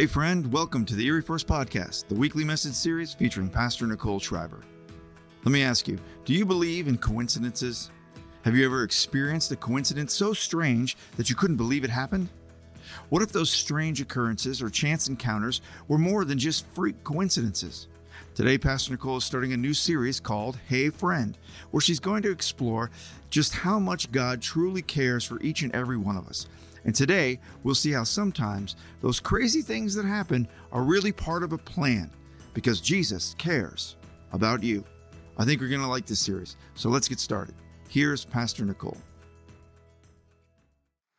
Hey, friend, welcome to the Erie First Podcast, the weekly message series featuring Pastor Nicole Schreiber. Let me ask you do you believe in coincidences? Have you ever experienced a coincidence so strange that you couldn't believe it happened? What if those strange occurrences or chance encounters were more than just freak coincidences? Today, Pastor Nicole is starting a new series called Hey Friend, where she's going to explore just how much God truly cares for each and every one of us and today, we'll see how sometimes those crazy things that happen are really part of a plan because Jesus cares about you. I think you're going to like this series. So let's get started. Here's Pastor Nicole.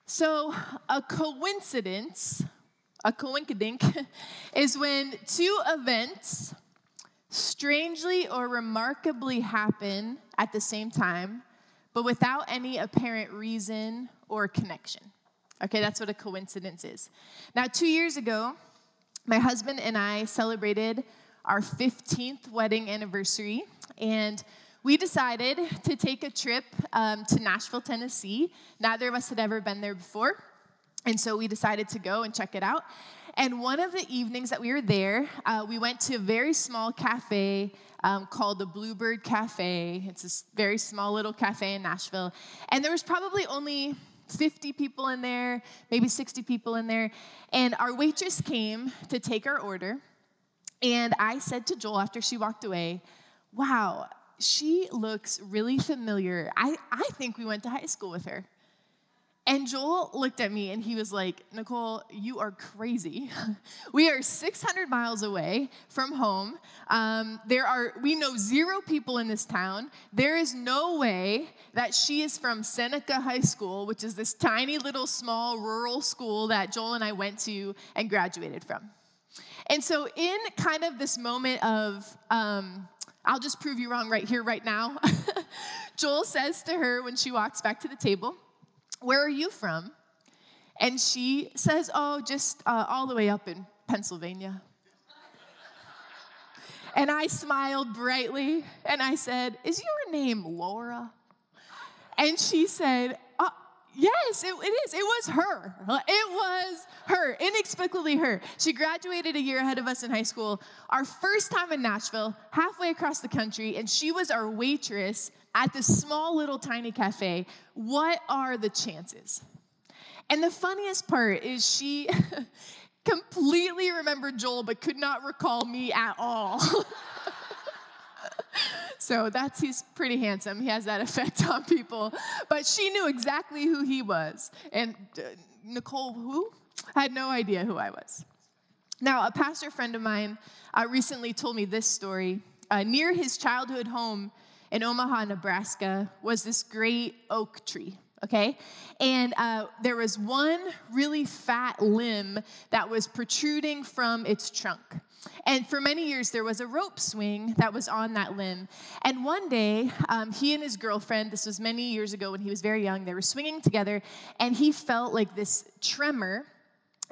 So, a coincidence, a coinkydink, is when two events strangely or remarkably happen at the same time, but without any apparent reason or connection. Okay, that's what a coincidence is. Now, two years ago, my husband and I celebrated our 15th wedding anniversary, and we decided to take a trip um, to Nashville, Tennessee. Neither of us had ever been there before, and so we decided to go and check it out. And one of the evenings that we were there, uh, we went to a very small cafe um, called the Bluebird Cafe. It's a very small little cafe in Nashville. And there was probably only 50 people in there, maybe 60 people in there. And our waitress came to take our order. And I said to Joel after she walked away, Wow, she looks really familiar. I, I think we went to high school with her. And Joel looked at me and he was like, Nicole, you are crazy. we are 600 miles away from home. Um, there are, we know zero people in this town. There is no way that she is from Seneca High School, which is this tiny little small rural school that Joel and I went to and graduated from. And so, in kind of this moment of, um, I'll just prove you wrong right here, right now, Joel says to her when she walks back to the table, where are you from? And she says, Oh, just uh, all the way up in Pennsylvania. and I smiled brightly and I said, Is your name Laura? And she said, Yes, it, it is. It was her. It was her, inexplicably her. She graduated a year ahead of us in high school, our first time in Nashville, halfway across the country, and she was our waitress at this small little tiny cafe. What are the chances? And the funniest part is she completely remembered Joel but could not recall me at all. so that's he's pretty handsome. He has that effect on people. But she knew exactly who he was. And uh, Nicole, who? Had no idea who I was. Now, a pastor friend of mine uh, recently told me this story. Uh, near his childhood home, in Omaha, Nebraska, was this great oak tree okay? And uh, there was one really fat limb that was protruding from its trunk. And for many years, there was a rope swing that was on that limb. And one day, um, he and his girlfriend, this was many years ago when he was very young, they were swinging together, and he felt like this tremor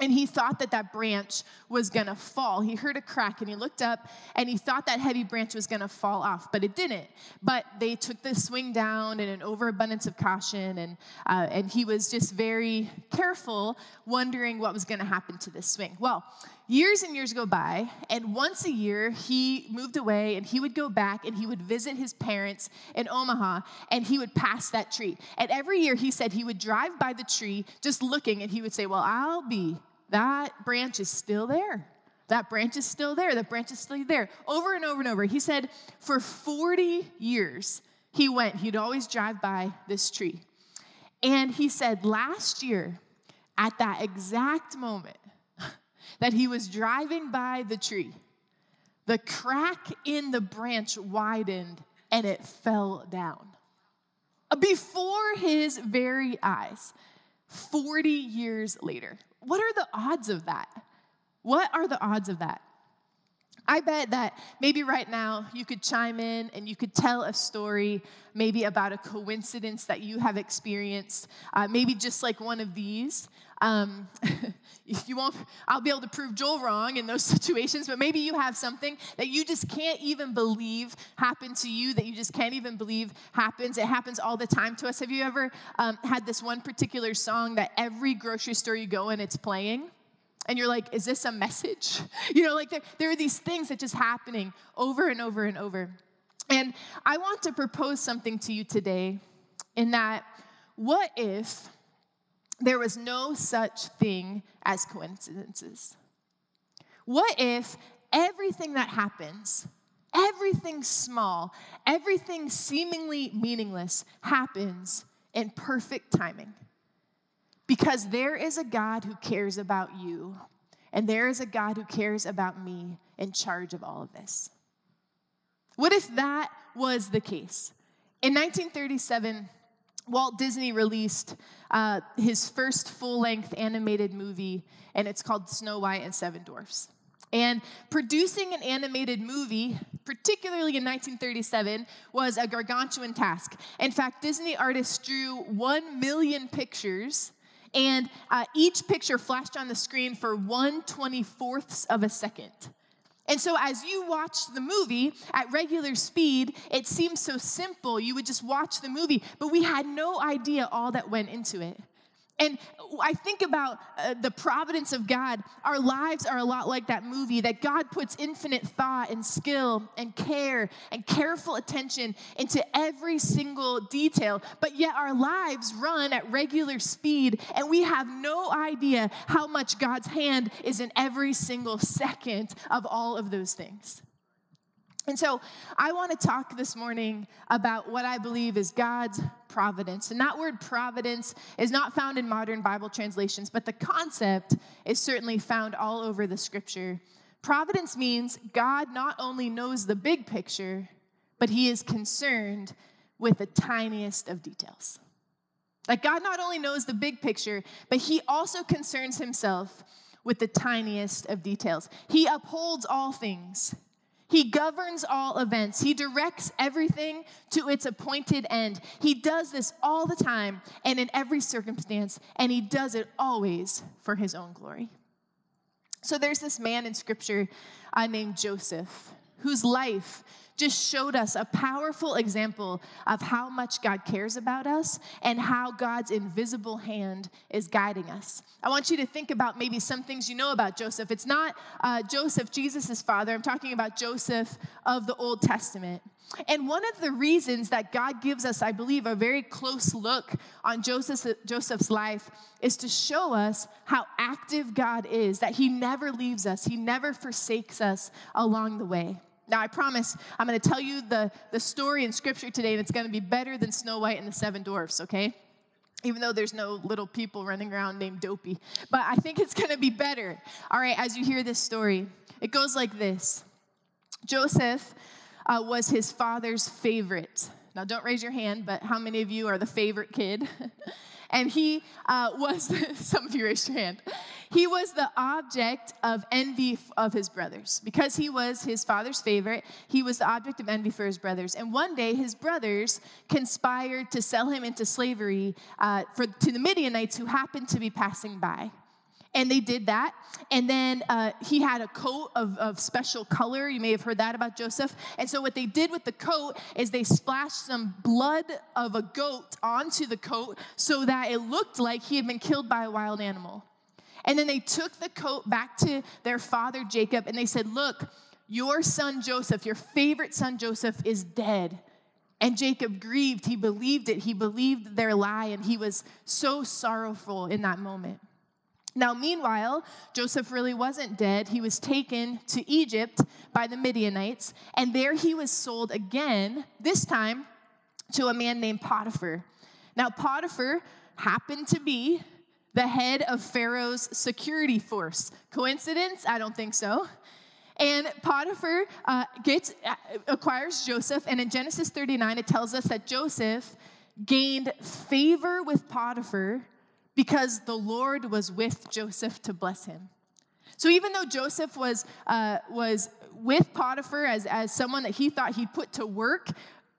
and he thought that that branch was to fall. He heard a crack and he looked up and he thought that heavy branch was to fall off, but it didn't. But they took the swing down in an overabundance of caution, and, uh, and he was just very careful, wondering what was to happen to this swing. Well, years and years go by, and once a year he moved away and he would go back and he would visit his parents in Omaha and he would pass that tree. And every year he said he would drive by the tree just looking and he would say, Well, I'll be that branch is still there. That branch is still there. That branch is still there. Over and over and over. He said for 40 years, he went, he'd always drive by this tree. And he said last year, at that exact moment that he was driving by the tree, the crack in the branch widened and it fell down. Before his very eyes, 40 years later. What are the odds of that? What are the odds of that? I bet that maybe right now you could chime in and you could tell a story, maybe about a coincidence that you have experienced, uh, maybe just like one of these. Um, you won't, I'll be able to prove Joel wrong in those situations, but maybe you have something that you just can't even believe happened to you, that you just can't even believe happens. It happens all the time to us. Have you ever um, had this one particular song that every grocery store you go in, it's playing? And you're like, is this a message? You know, like there, there are these things that just happening over and over and over. And I want to propose something to you today in that what if there was no such thing as coincidences? What if everything that happens, everything small, everything seemingly meaningless happens in perfect timing? Because there is a God who cares about you, and there is a God who cares about me in charge of all of this. What if that was the case? In 1937, Walt Disney released uh, his first full length animated movie, and it's called Snow White and Seven Dwarfs. And producing an animated movie, particularly in 1937, was a gargantuan task. In fact, Disney artists drew one million pictures, and uh, each picture flashed on the screen for 1 24th of a second. And so, as you watch the movie at regular speed, it seems so simple. You would just watch the movie, but we had no idea all that went into it. And I think about uh, the providence of God. Our lives are a lot like that movie, that God puts infinite thought and skill and care and careful attention into every single detail. But yet our lives run at regular speed, and we have no idea how much God's hand is in every single second of all of those things. And so I want to talk this morning about what I believe is God's providence. And that word providence is not found in modern Bible translations, but the concept is certainly found all over the scripture. Providence means God not only knows the big picture, but he is concerned with the tiniest of details. Like God not only knows the big picture, but he also concerns himself with the tiniest of details. He upholds all things. He governs all events. He directs everything to its appointed end. He does this all the time and in every circumstance, and he does it always for his own glory. So there's this man in scripture uh, named Joseph whose life just showed us a powerful example of how much God cares about us and how God's invisible hand is guiding us. I want you to think about maybe some things you know about Joseph. It's not uh, Joseph, Jesus' father. I'm talking about Joseph of the Old Testament. And one of the reasons that God gives us, I believe, a very close look on Joseph, Joseph's life is to show us how active God is, that He never leaves us, He never forsakes us along the way. Now, I promise I'm going to tell you the, the story in Scripture today, and it's going to be better than Snow White and the Seven Dwarfs, okay? Even though there's no little people running around named Dopey. But I think it's going to be better. All right, as you hear this story, it goes like this Joseph uh, was his father's favorite. Now, don't raise your hand, but how many of you are the favorite kid? and he uh, was, some of you raised your hand, he was the object of envy of his brothers. Because he was his father's favorite, he was the object of envy for his brothers. And one day, his brothers conspired to sell him into slavery uh, for, to the Midianites who happened to be passing by. And they did that. And then uh, he had a coat of, of special color. You may have heard that about Joseph. And so, what they did with the coat is they splashed some blood of a goat onto the coat so that it looked like he had been killed by a wild animal. And then they took the coat back to their father Jacob and they said, Look, your son Joseph, your favorite son Joseph, is dead. And Jacob grieved. He believed it. He believed their lie, and he was so sorrowful in that moment. Now, meanwhile, Joseph really wasn't dead. He was taken to Egypt by the Midianites, and there he was sold again, this time to a man named Potiphar. Now, Potiphar happened to be the head of Pharaoh's security force. Coincidence? I don't think so. And Potiphar uh, gets, uh, acquires Joseph, and in Genesis 39, it tells us that Joseph gained favor with Potiphar because the Lord was with Joseph to bless him. So even though Joseph was, uh, was with Potiphar as, as someone that he thought he'd put to work,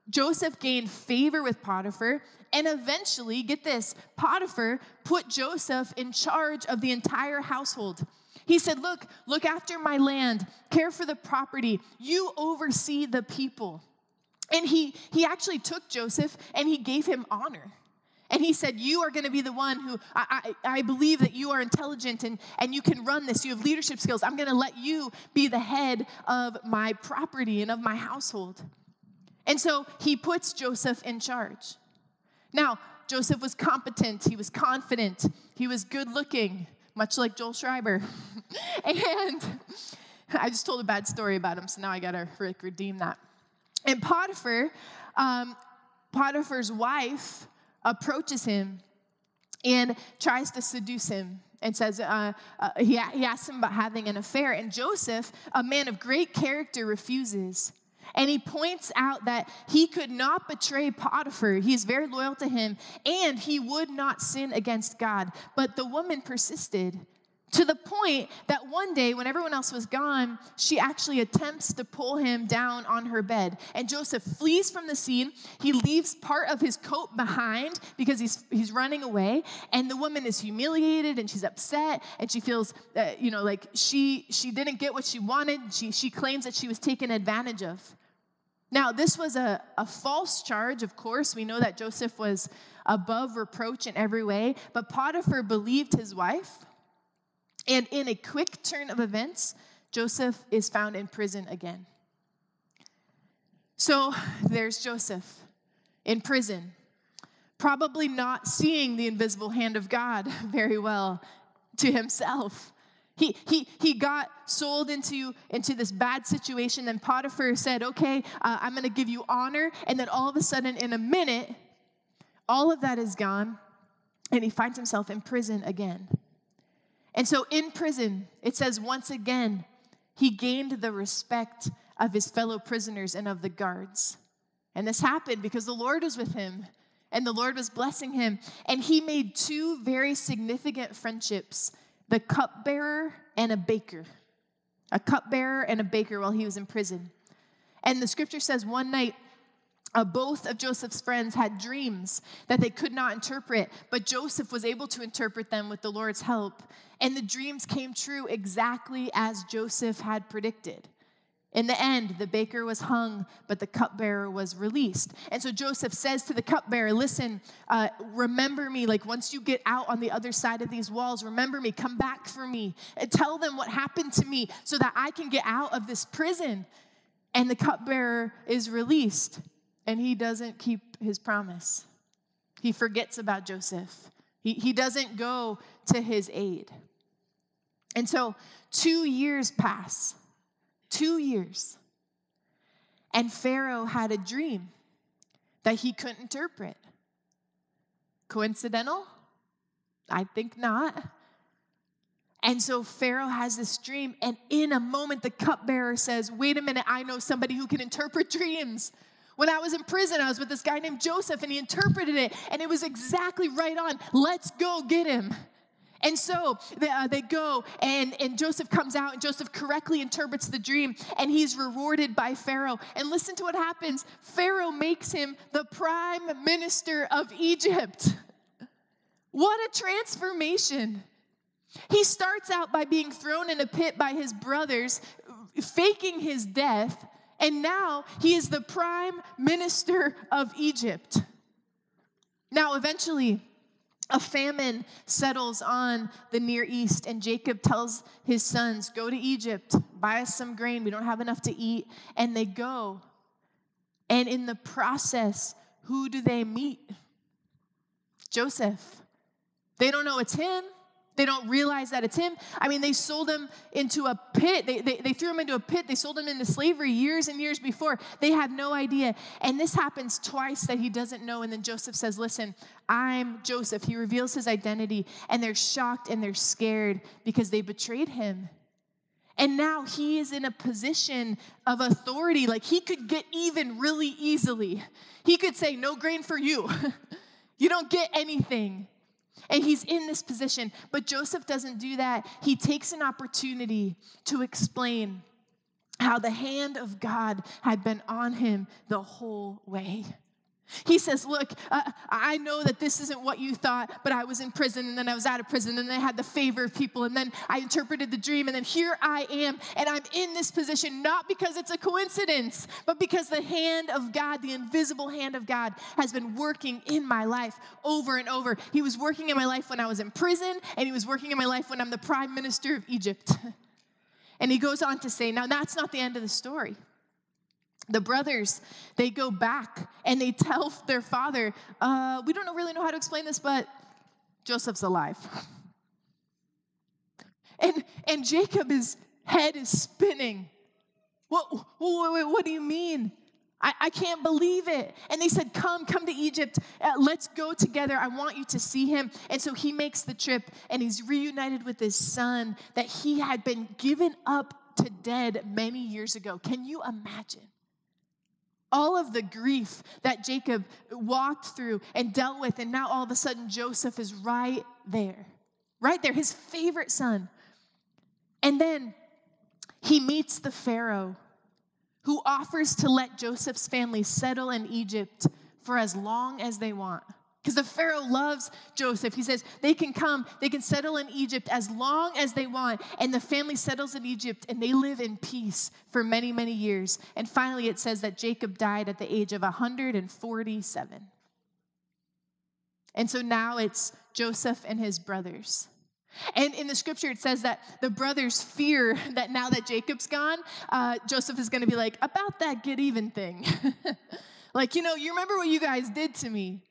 Joseph gained favor with Potiphar, and eventually, get this, Potiphar put Joseph in charge of the entire household. He said, Look, look after my land, care for the property, you oversee the people. And he, he actually took Joseph and he gave him honor. And he said, You are going to be the one who I, I, I, believe that you are intelligent and, and you can run this. You have leadership skills. I'm going to let you be the head of my property and of my household. And so he puts Joseph in charge. Now, Joseph was competent, he was confident, he was good looking, much like Joel Schreiber. and I just told a bad story about him, so now I got to redeem that. And Potiphar, um, Potiphar's wife approaches him and tries to seduce him and says uh, uh, he, he asks him about having an affair and joseph a man of great character refuses and he points out that he could not betray Potiphar. He is very loyal to him, and he would not sin against God. But the woman persisted to the point that one day, when everyone else was gone, she actually attempts to pull him down on her bed. And Joseph flees from the scene. He leaves part of his coat behind because he's, he's running away. And the woman is humiliated and she's upset and she feels, uh, you know, like she, she didn't get what she wanted. She, she claims that she was taken advantage of. Now, this was a, a false charge, of course. We know that Joseph was above reproach in every way, but Potiphar believed his wife. And in a quick turn of events, Joseph is found in prison again. So there's Joseph in prison, probably not seeing the invisible hand of God very well to himself. He, he, he got sold into, into this bad situation. Then Potiphar said, Okay, uh, I'm going to give you honor. And then all of a sudden, in a minute, all of that is gone. And he finds himself in prison again. And so, in prison, it says, once again, he gained the respect of his fellow prisoners and of the guards. And this happened because the Lord was with him and the Lord was blessing him. And he made two very significant friendships the cupbearer and a baker. A cupbearer and a baker while he was in prison. And the scripture says one night, uh, both of Joseph's friends had dreams that they could not interpret, but Joseph was able to interpret them with the Lord's help. And the dreams came true exactly as Joseph had predicted. In the end, the baker was hung, but the cupbearer was released. And so Joseph says to the cupbearer, Listen, uh, remember me. Like once you get out on the other side of these walls, remember me. Come back for me. And tell them what happened to me so that I can get out of this prison. And the cupbearer is released, and he doesn't keep his promise. He forgets about Joseph, he, he doesn't go to his aid. And so two years pass two years. And Pharaoh had a dream that he couldn't interpret. Coincidental? I think not. And so Pharaoh has this dream, and in a moment, the cupbearer says, Wait a minute, I know somebody who can interpret dreams. When I was in prison, I was with this guy named Joseph, and he interpreted it, and it was exactly right on. Let's go get him. And so they, uh, they go, and, and Joseph comes out, and Joseph correctly interprets the dream, and he's rewarded by Pharaoh. And listen to what happens Pharaoh makes him the prime minister of Egypt. What a transformation! He starts out by being thrown in a pit by his brothers, faking his death, and now he is the prime minister of Egypt. Now, eventually, a famine settles on the Near East, and Jacob tells his sons, Go to Egypt, buy us some grain. We don't have enough to eat. And they go. And in the process, who do they meet? Joseph. They don't know it's him. They don't realize that it's him. I mean, they sold him into a pit. They, they, they, threw him into a pit. They sold him into slavery years and years before. They have no idea. And this happens twice that he doesn't know. And then Joseph says, Listen, I'm Joseph. He reveals his identity. And they're shocked and they're scared because they betrayed him. And now he is in a position of authority. Like he could get even really easily. He could say, No grain for you. you don't get anything. And he's in this position. But Joseph doesn't do that. He takes an opportunity to explain how the hand of God had been on him the whole way. He says, Look, uh, I know that this isn't what you thought, but I was in prison and then I was out of prison and then I had the favor of people and then I interpreted the dream and then here I am and I'm in this position not because it's a coincidence, but because the hand of God, the invisible hand of God, has been working in my life over and over. He was working in my life when I was in prison and He was working in my life when I'm the prime minister of Egypt. and He goes on to say, Now that's not the end of the story the brothers they go back and they tell their father uh, we don't really know how to explain this but joseph's alive and and jacob head is spinning what, what, what do you mean I, I, can't believe it. And they said, Come, come to Egypt. Uh, let's go together. I want you to see him. And so he makes the trip and he's reunited with his son that he had been given up to dead many years ago. Can you imagine? All of the grief that Jacob walked through and dealt with, and now all of a sudden Joseph is right there, right there, his favorite son. And then he meets the Pharaoh who offers to let Joseph's family settle in Egypt for as long as they want. Because the Pharaoh loves Joseph. He says they can come, they can settle in Egypt as long as they want. And the family settles in Egypt and they live in peace for many, many years. And finally, it says that Jacob died at the age of 147. And so now it's Joseph and his brothers. And in the scripture, it says that the brothers fear that now that Jacob's gone, uh, Joseph is going to be like, about that get even thing. like, you know, you remember what you guys did to me.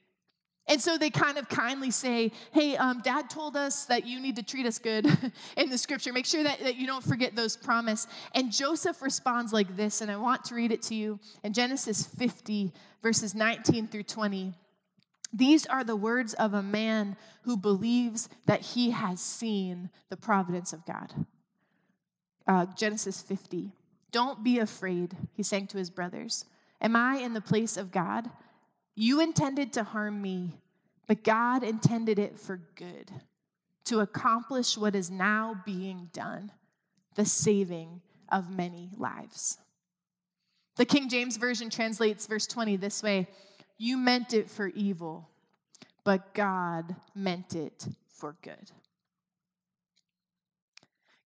And so they kind of kindly say, Hey, um, dad told us that you need to treat us good in the scripture. Make sure that, that you don't forget those promise. And Joseph responds like this, and I want to read it to you in Genesis 50, verses 19 through 20. These are the words of a man who believes that he has seen the providence of God. Uh, Genesis 50. Don't be afraid, he sang to his brothers. Am I in the place of God? You intended to harm me, but God intended it for good, to accomplish what is now being done the saving of many lives. The King James Version translates verse 20 this way You meant it for evil, but God meant it for good.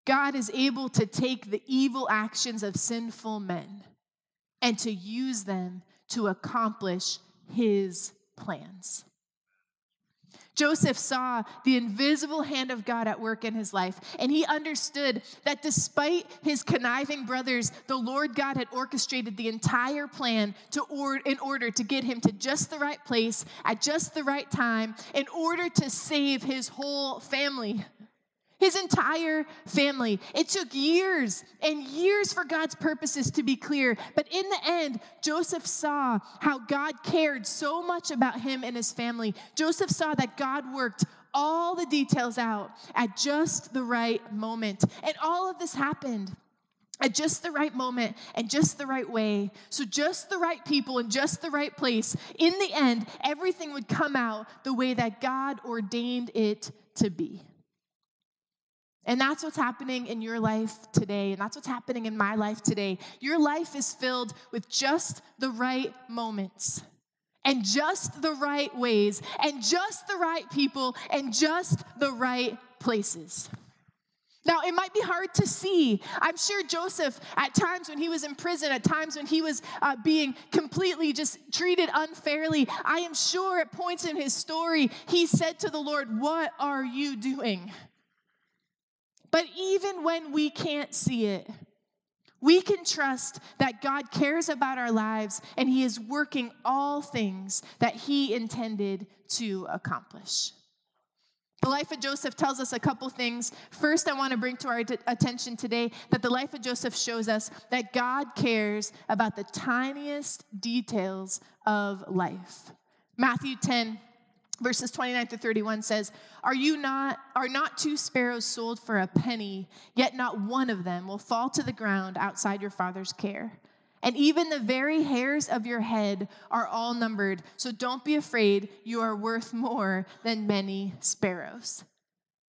God is able to take the evil actions of sinful men and to use them to accomplish his plans. Joseph saw the invisible hand of God at work in his life, and he understood that despite his conniving brothers, the Lord God had orchestrated the entire plan to or, in order to get him to just the right place at just the right time in order to save his whole family his entire family. It took years and years for God's purposes to be clear, but in the end, Joseph saw how God cared so much about him and his family. Joseph saw that God worked all the details out at just the right moment. And all of this happened at just the right moment and just the right way. So, just the right people in just the right place. In the end, everything would come out the way that God ordained it to be. And that's what's happening in your life today. And that's what's happening in my life today. Your life is filled with just the right moments and just the right ways and just the right people and just the right places. Now, it might be hard to see. I'm sure Joseph, at times when he was in prison, at times when he was uh, being completely just treated unfairly, I am sure at points in his story, he said to the Lord, What are you doing? But even when we can't see it, we can trust that God cares about our lives and He is working all things that He intended to accomplish. The life of Joseph tells us a couple things. First, I want to bring to our attention today that the life of Joseph shows us that God cares about the tiniest details of life. Matthew 10, verses 29 to 31 says are you not are not two sparrows sold for a penny yet not one of them will fall to the ground outside your father's care and even the very hairs of your head are all numbered so don't be afraid you are worth more than many sparrows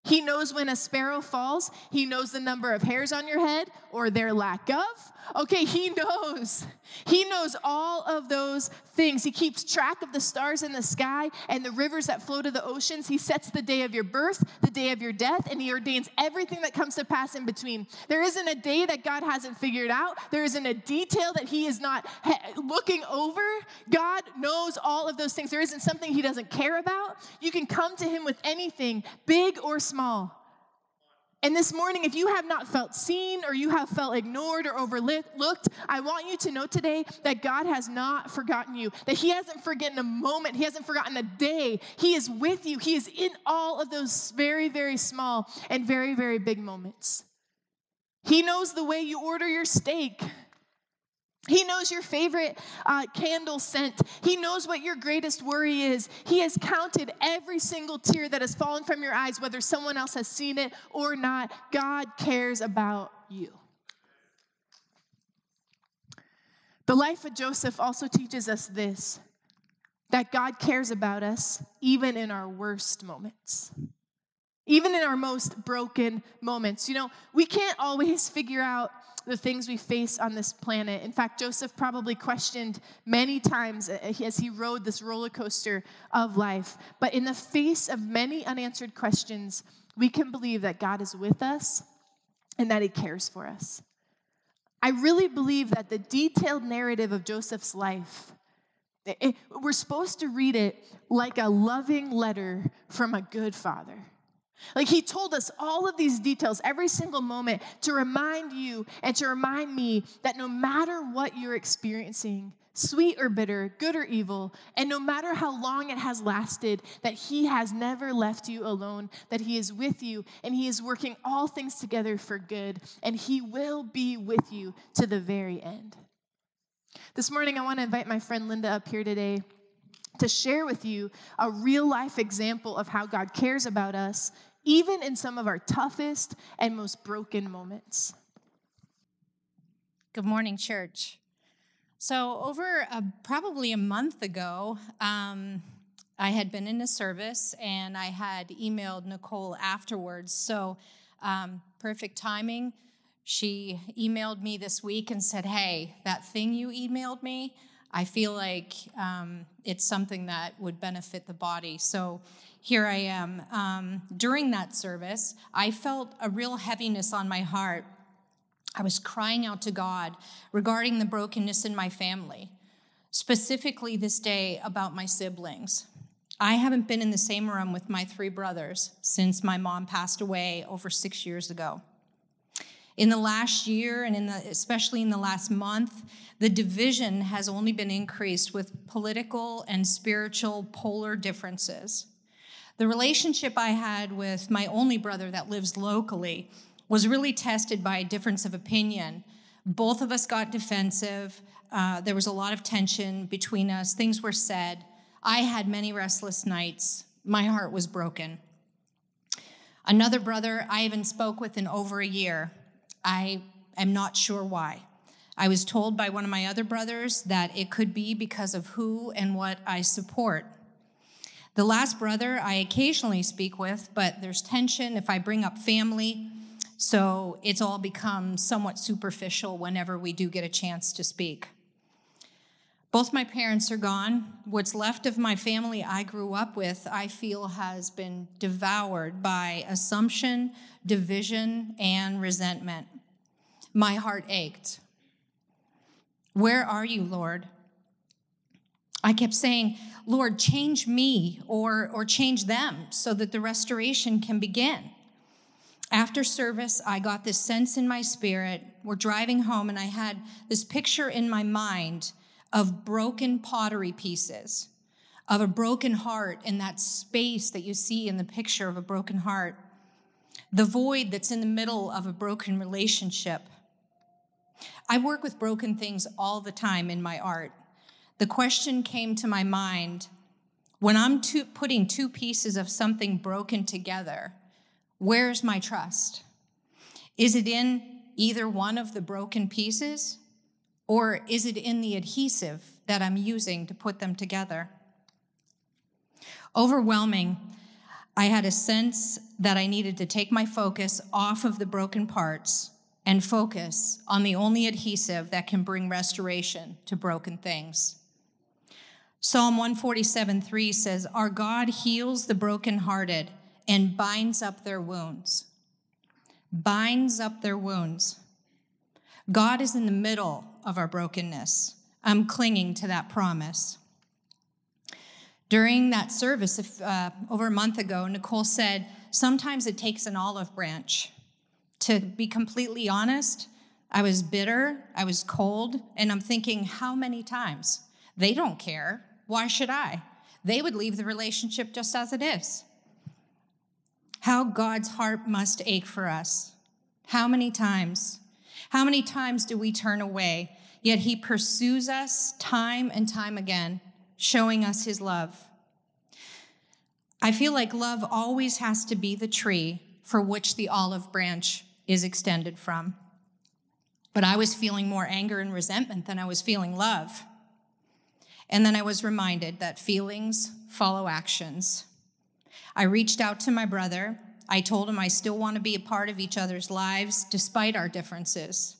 He knows when a sparrow falls. He knows the number of hairs on your head or their lack of. Okay, he knows. He knows all of those things. He keeps track of the stars in the sky and the rivers that flow to the oceans. He sets the day of your birth, the day of your death, and he ordains everything that comes to pass in between. There isn't a day that God hasn't figured out, there isn't a detail that he is not looking over. God knows all of those things. There isn't something he doesn't care about. You can come to him with anything, big or small. And this morning, if you have not felt seen or you have felt ignored or overlooked, I want you to know today that God has not forgotten you, that He hasn't forgotten a moment, He hasn't forgotten a day. He is with you, He is in all of those very, very small and very, very big moments. He knows the way you order your steak. He knows your favorite uh, candle scent. He knows what your greatest worry is. He has counted every single tear that has fallen from your eyes, whether someone else has seen it or not. God cares about you. The life of Joseph also teaches us this that God cares about us even in our worst moments. Even in our most broken moments. You know, we can't always figure out the things we face on this planet. In fact, Joseph probably questioned many times as he rode this roller coaster of life. But in the face of many unanswered questions, we can believe that God is with us and that he cares for us. I really believe that the detailed narrative of Joseph's life, it, we're supposed to read it like a loving letter from a good father. Like he told us all of these details every single moment to remind you and to remind me that no matter what you're experiencing, sweet or bitter, good or evil, and no matter how long it has lasted, that he has never left you alone, that he is with you and he is working all things together for good, and he will be with you to the very end. This morning, I want to invite my friend Linda up here today to share with you a real life example of how God cares about us, even in some of our toughest and most broken moments. Good morning, church. So, over a, probably a month ago, um, I had been in a service and I had emailed Nicole afterwards. So, um, perfect timing. She emailed me this week and said, Hey, that thing you emailed me, I feel like um, it's something that would benefit the body. So here I am. Um, during that service, I felt a real heaviness on my heart. I was crying out to God regarding the brokenness in my family, specifically this day about my siblings. I haven't been in the same room with my three brothers since my mom passed away over six years ago. In the last year, and in the, especially in the last month, the division has only been increased with political and spiritual polar differences. The relationship I had with my only brother that lives locally was really tested by a difference of opinion. Both of us got defensive. Uh, there was a lot of tension between us. Things were said. I had many restless nights. My heart was broken. Another brother I haven't spoke with in over a year. I am not sure why. I was told by one of my other brothers that it could be because of who and what I support. The last brother I occasionally speak with, but there's tension if I bring up family, so it's all become somewhat superficial whenever we do get a chance to speak. Both my parents are gone. What's left of my family I grew up with, I feel, has been devoured by assumption, division, and resentment. My heart ached. Where are you, Lord? I kept saying, Lord, change me or, or change them so that the restoration can begin. After service, I got this sense in my spirit. We're driving home, and I had this picture in my mind of broken pottery pieces, of a broken heart in that space that you see in the picture of a broken heart, the void that's in the middle of a broken relationship. I work with broken things all the time in my art. The question came to my mind when I'm two, putting two pieces of something broken together, where's my trust? Is it in either one of the broken pieces? Or is it in the adhesive that I'm using to put them together? Overwhelming. I had a sense that I needed to take my focus off of the broken parts and focus on the only adhesive that can bring restoration to broken things. Psalm 147 3 says, Our God heals the brokenhearted and binds up their wounds. Binds up their wounds. God is in the middle of our brokenness. I'm clinging to that promise. During that service if, uh, over a month ago, Nicole said, Sometimes it takes an olive branch. To be completely honest, I was bitter, I was cold, and I'm thinking, how many times? They don't care. Why should I? They would leave the relationship just as it is. How God's heart must ache for us. How many times? How many times do we turn away? Yet he pursues us time and time again, showing us his love. I feel like love always has to be the tree for which the olive branch is extended from. But I was feeling more anger and resentment than I was feeling love. And then I was reminded that feelings follow actions. I reached out to my brother. I told him I still want to be a part of each other's lives despite our differences.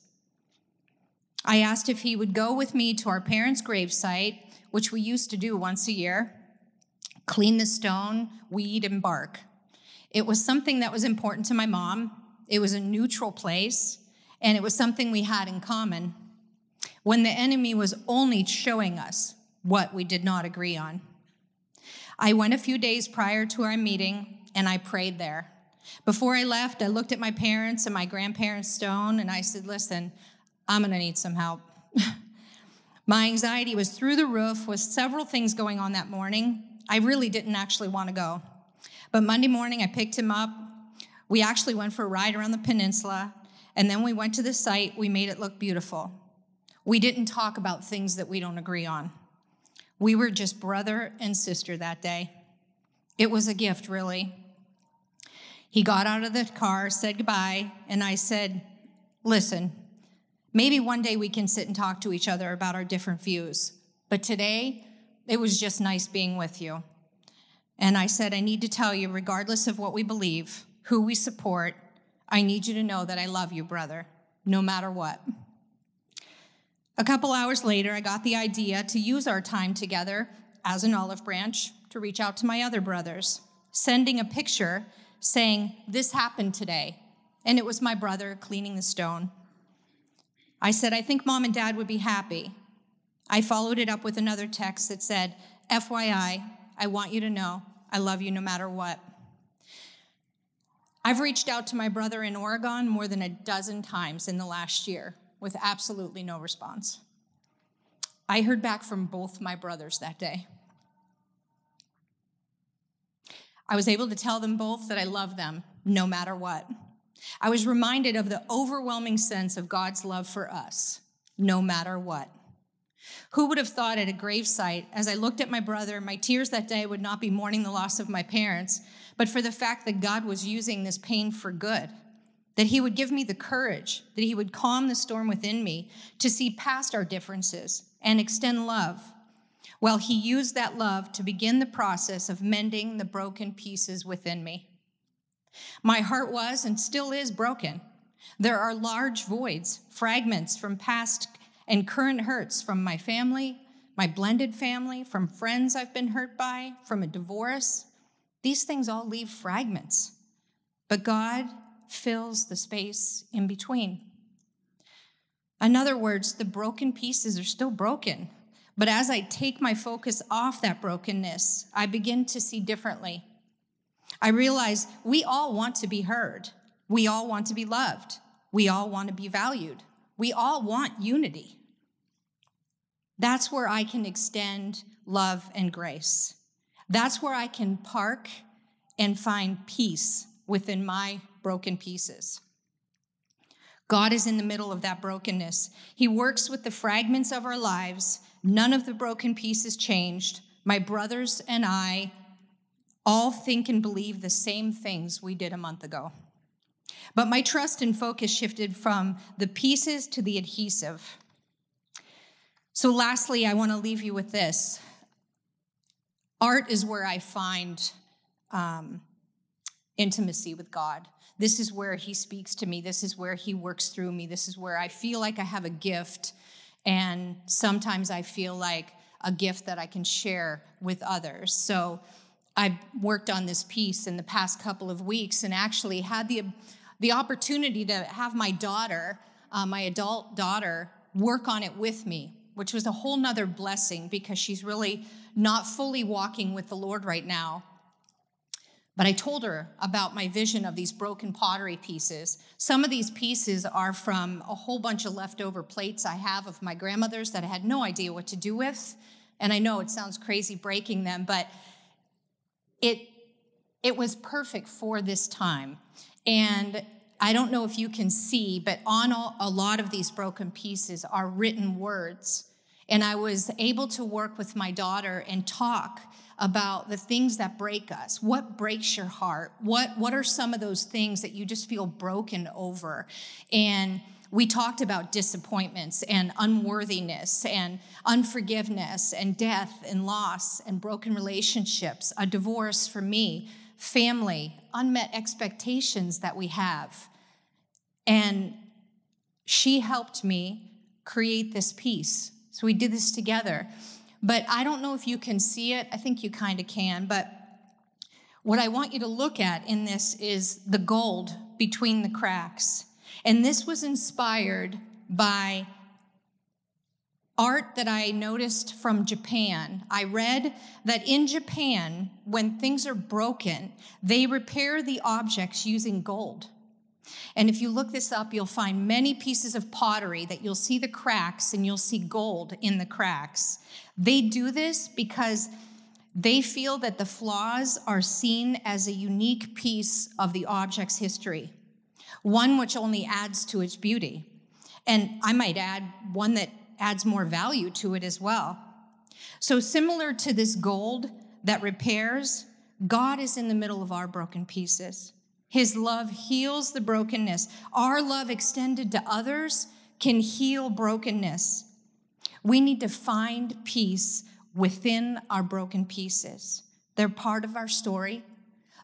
I asked if he would go with me to our parents' gravesite, which we used to do once a year, clean the stone, weed, and bark. It was something that was important to my mom. It was a neutral place, and it was something we had in common when the enemy was only showing us what we did not agree on. I went a few days prior to our meeting and I prayed there. Before I left, I looked at my parents and my grandparents' stone and I said, Listen, I'm gonna need some help. my anxiety was through the roof with several things going on that morning. I really didn't actually wanna go. But Monday morning, I picked him up. We actually went for a ride around the peninsula and then we went to the site. We made it look beautiful. We didn't talk about things that we don't agree on. We were just brother and sister that day. It was a gift, really. He got out of the car, said goodbye, and I said, Listen, maybe one day we can sit and talk to each other about our different views. But today, it was just nice being with you. And I said, I need to tell you, regardless of what we believe, who we support, I need you to know that I love you, brother, no matter what. A couple hours later, I got the idea to use our time together as an olive branch to reach out to my other brothers, sending a picture saying, This happened today. And it was my brother cleaning the stone. I said, I think mom and dad would be happy. I followed it up with another text that said, FYI, I want you to know I love you no matter what. I've reached out to my brother in Oregon more than a dozen times in the last year with absolutely no response. I heard back from both my brothers that day. I was able to tell them both that I love them no matter what. I was reminded of the overwhelming sense of God's love for us, no matter what. Who would have thought at a gravesite, as I looked at my brother, my tears that day would not be mourning the loss of my parents, but for the fact that God was using this pain for good? that He would give me the courage, that He would calm the storm within me to see past our differences and extend love. Well, He used that love to begin the process of mending the broken pieces within me. My heart was and still is broken. There are large voids, fragments from past and current hurts from my family, my blended family, from friends I've been hurt by, from a divorce. These things all leave fragments. But God fills the space in between. In other words, the broken pieces are still broken. But as I take my focus off that brokenness, I begin to see differently. I realize we all want to be heard. We all want to be loved. We all want to be valued. We all want unity. That's where I can extend love and grace. That's where I can park and find peace within my broken pieces. God is in the middle of that brokenness. He works with the fragments of our lives. None of the broken pieces changed. My brothers and I all think and believe the same things we did a month ago. But my trust and focus shifted from the pieces to the adhesive. So, lastly, I want to leave you with this art is where I find um, intimacy with God. This is where He speaks to me. This is where He works through me. This is where I feel like I have a gift. And sometimes I feel like a gift that I can share with others. So I've worked on this piece in the past couple of weeks and actually had the, the opportunity to have my daughter, uh, my adult daughter, work on it with me, which was a whole nother blessing because she's really not fully walking with the Lord right now. But I told her about my vision of these broken pottery pieces. Some of these pieces are from a whole bunch of leftover plates I have of my grandmother's that I had no idea what to do with. And I know it sounds crazy breaking them, but it it was perfect for this time. And I don't know if you can see, but on a lot of these broken pieces are written words. And I was able to work with my daughter and talk about the things that break us. What breaks your heart? What, what are some of those things that you just feel broken over? And we talked about disappointments and unworthiness and unforgiveness and death and loss and broken relationships, a divorce for me, family, unmet expectations that we have. And she helped me create this piece. So we did this together. But I don't know if you can see it. I think you kind of can. But what I want you to look at in this is the gold between the cracks. And this was inspired by art that I noticed from Japan. I read that in Japan, when things are broken, they repair the objects using gold. And if you look this up, you'll find many pieces of pottery that you'll see the cracks and you'll see gold in the cracks. They do this because they feel that the flaws are seen as a unique piece of the object's history, one which only adds to its beauty. And I might add one that adds more value to it as well. So, similar to this gold that repairs, God is in the middle of our broken pieces. His love heals the brokenness. Our love extended to others can heal brokenness. We need to find peace within our broken pieces. They're part of our story,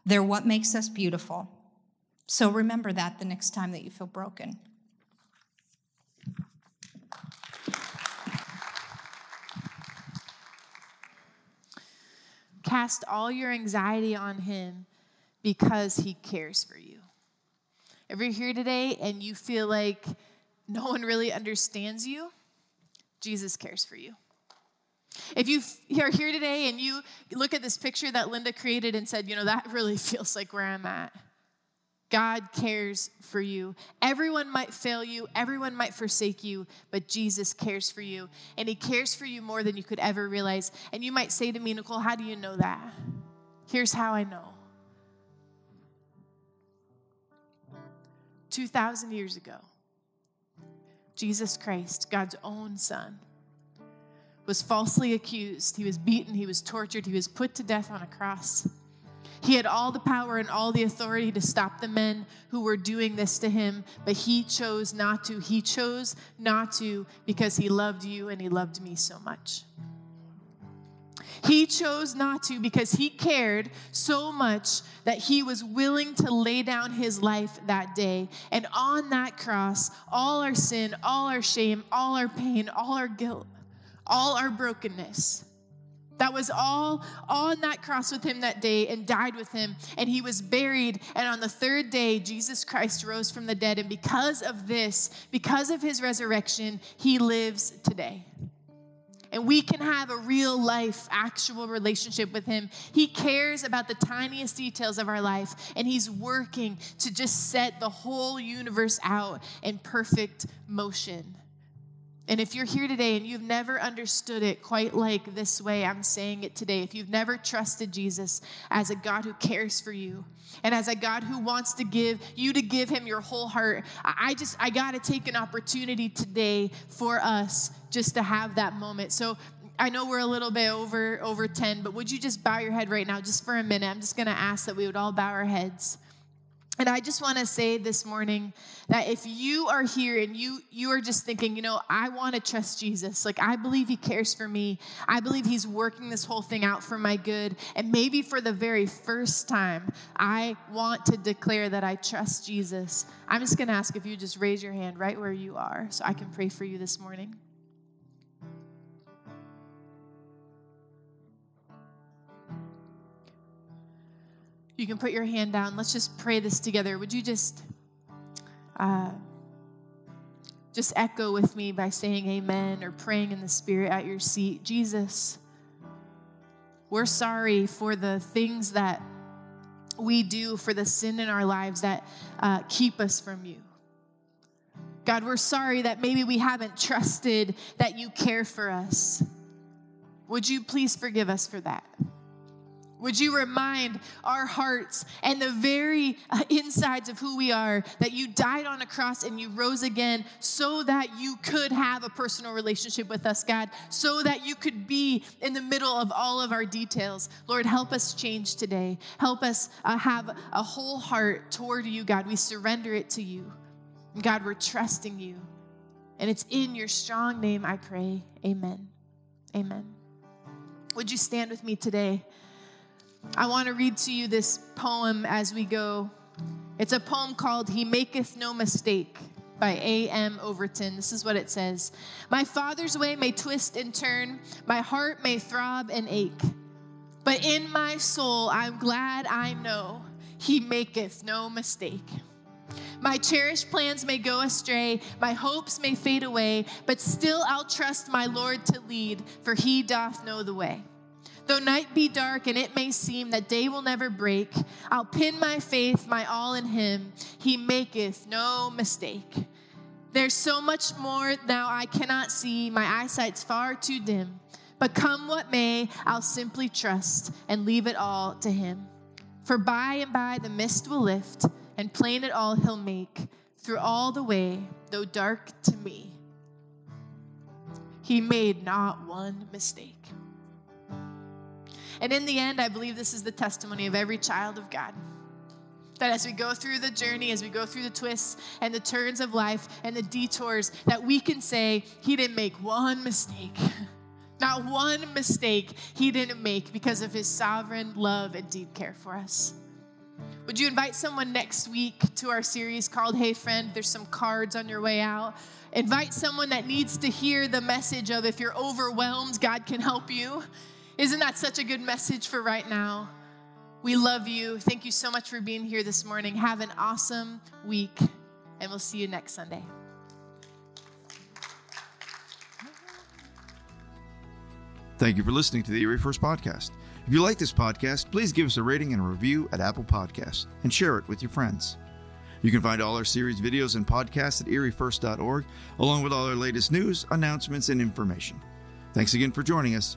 they're what makes us beautiful. So remember that the next time that you feel broken. Cast all your anxiety on Him because He cares for you. If you're here today and you feel like no one really understands you, Jesus cares for you. If you are here today and you look at this picture that Linda created and said, you know, that really feels like where I'm at. God cares for you. Everyone might fail you, everyone might forsake you, but Jesus cares for you. And He cares for you more than you could ever realize. And you might say to me, Nicole, how do you know that? Here's how I know 2,000 years ago, Jesus Christ, God's own Son, was falsely accused. He was beaten, he was tortured, he was put to death on a cross. He had all the power and all the authority to stop the men who were doing this to him, but he chose not to. He chose not to because he loved you and he loved me so much. He chose not to because he cared so much that he was willing to lay down his life that day. And on that cross, all our sin, all our shame, all our pain, all our guilt, all our brokenness, that was all on that cross with him that day and died with him. And he was buried. And on the third day, Jesus Christ rose from the dead. And because of this, because of his resurrection, he lives today and we can have a real life, actual relationship with Him. He cares about the tiniest details of our life, and He's working to just set the whole universe out in perfect motion. And if you're here today and you've never understood it quite like this way, I'm saying it today. If you've never trusted Jesus as a God who cares for you and as a God who wants to give you to give him your whole heart, I just, I got to take an opportunity today for us just to have that moment. So I know we're a little bit over over 10, but would you just bow your head right now just for a minute? I'm just going to ask that we would all bow our heads. And I just want to say this morning that if you are here and you you are just thinking, you know, I want to trust Jesus. Like I believe he cares for me. I believe he's working this whole thing out for my good. And maybe for the very first time, I want to declare that I trust Jesus. I'm just going to ask if you just raise your hand right where you are so I can pray for you this morning. You can put your hand down. Let's just pray this together. Would you just uh, just echo with me by saying amen or praying in the spirit at your seat? Jesus, we're sorry for the things that we do, for the sin in our lives that uh, keep us from you. God, we're sorry that maybe we haven't trusted that you care for us. Would you please forgive us for that? Would you remind our hearts and the very uh, insides of who we are that you died on a cross and you rose again so that you could have a personal relationship with us, God, so that you could be in the middle of all of our details. Lord, help us change today. Help us uh, have a whole heart toward you, God. We surrender it to you. God, we're trusting you. And it's in your strong name I pray. Amen. Amen. Would you stand with me today? I want to read to you this poem as we go. It's a poem called He Maketh No Mistake by A.M. Overton. This is what it says My father's way may twist and turn, my heart may throb and ache. But in my soul, I'm glad I know He maketh no mistake. My cherished plans may go astray, my hopes may fade away, but still I'll trust my Lord to lead, for He doth know the way. Though night be dark and it may seem that day will never break, I'll pin my faith, my all in him. He maketh no mistake. There's so much more now I cannot see, my eyesight's far too dim. But come what may, I'll simply trust and leave it all to him. For by and by the mist will lift, and plain it all he'll make through all the way, though dark to me. He made not one mistake. And in the end, I believe this is the testimony of every child of God. That as we go through the journey, as we go through the twists and the turns of life and the detours, that we can say, He didn't make one mistake. Not one mistake He didn't make because of His sovereign love and deep care for us. Would you invite someone next week to our series called Hey Friend? There's some cards on your way out. Invite someone that needs to hear the message of if you're overwhelmed, God can help you. Isn't that such a good message for right now? We love you. Thank you so much for being here this morning. Have an awesome week, and we'll see you next Sunday. Thank you for listening to the Erie First Podcast. If you like this podcast, please give us a rating and a review at Apple Podcasts and share it with your friends. You can find all our series videos and podcasts at eriefirst.org, along with all our latest news, announcements, and information. Thanks again for joining us.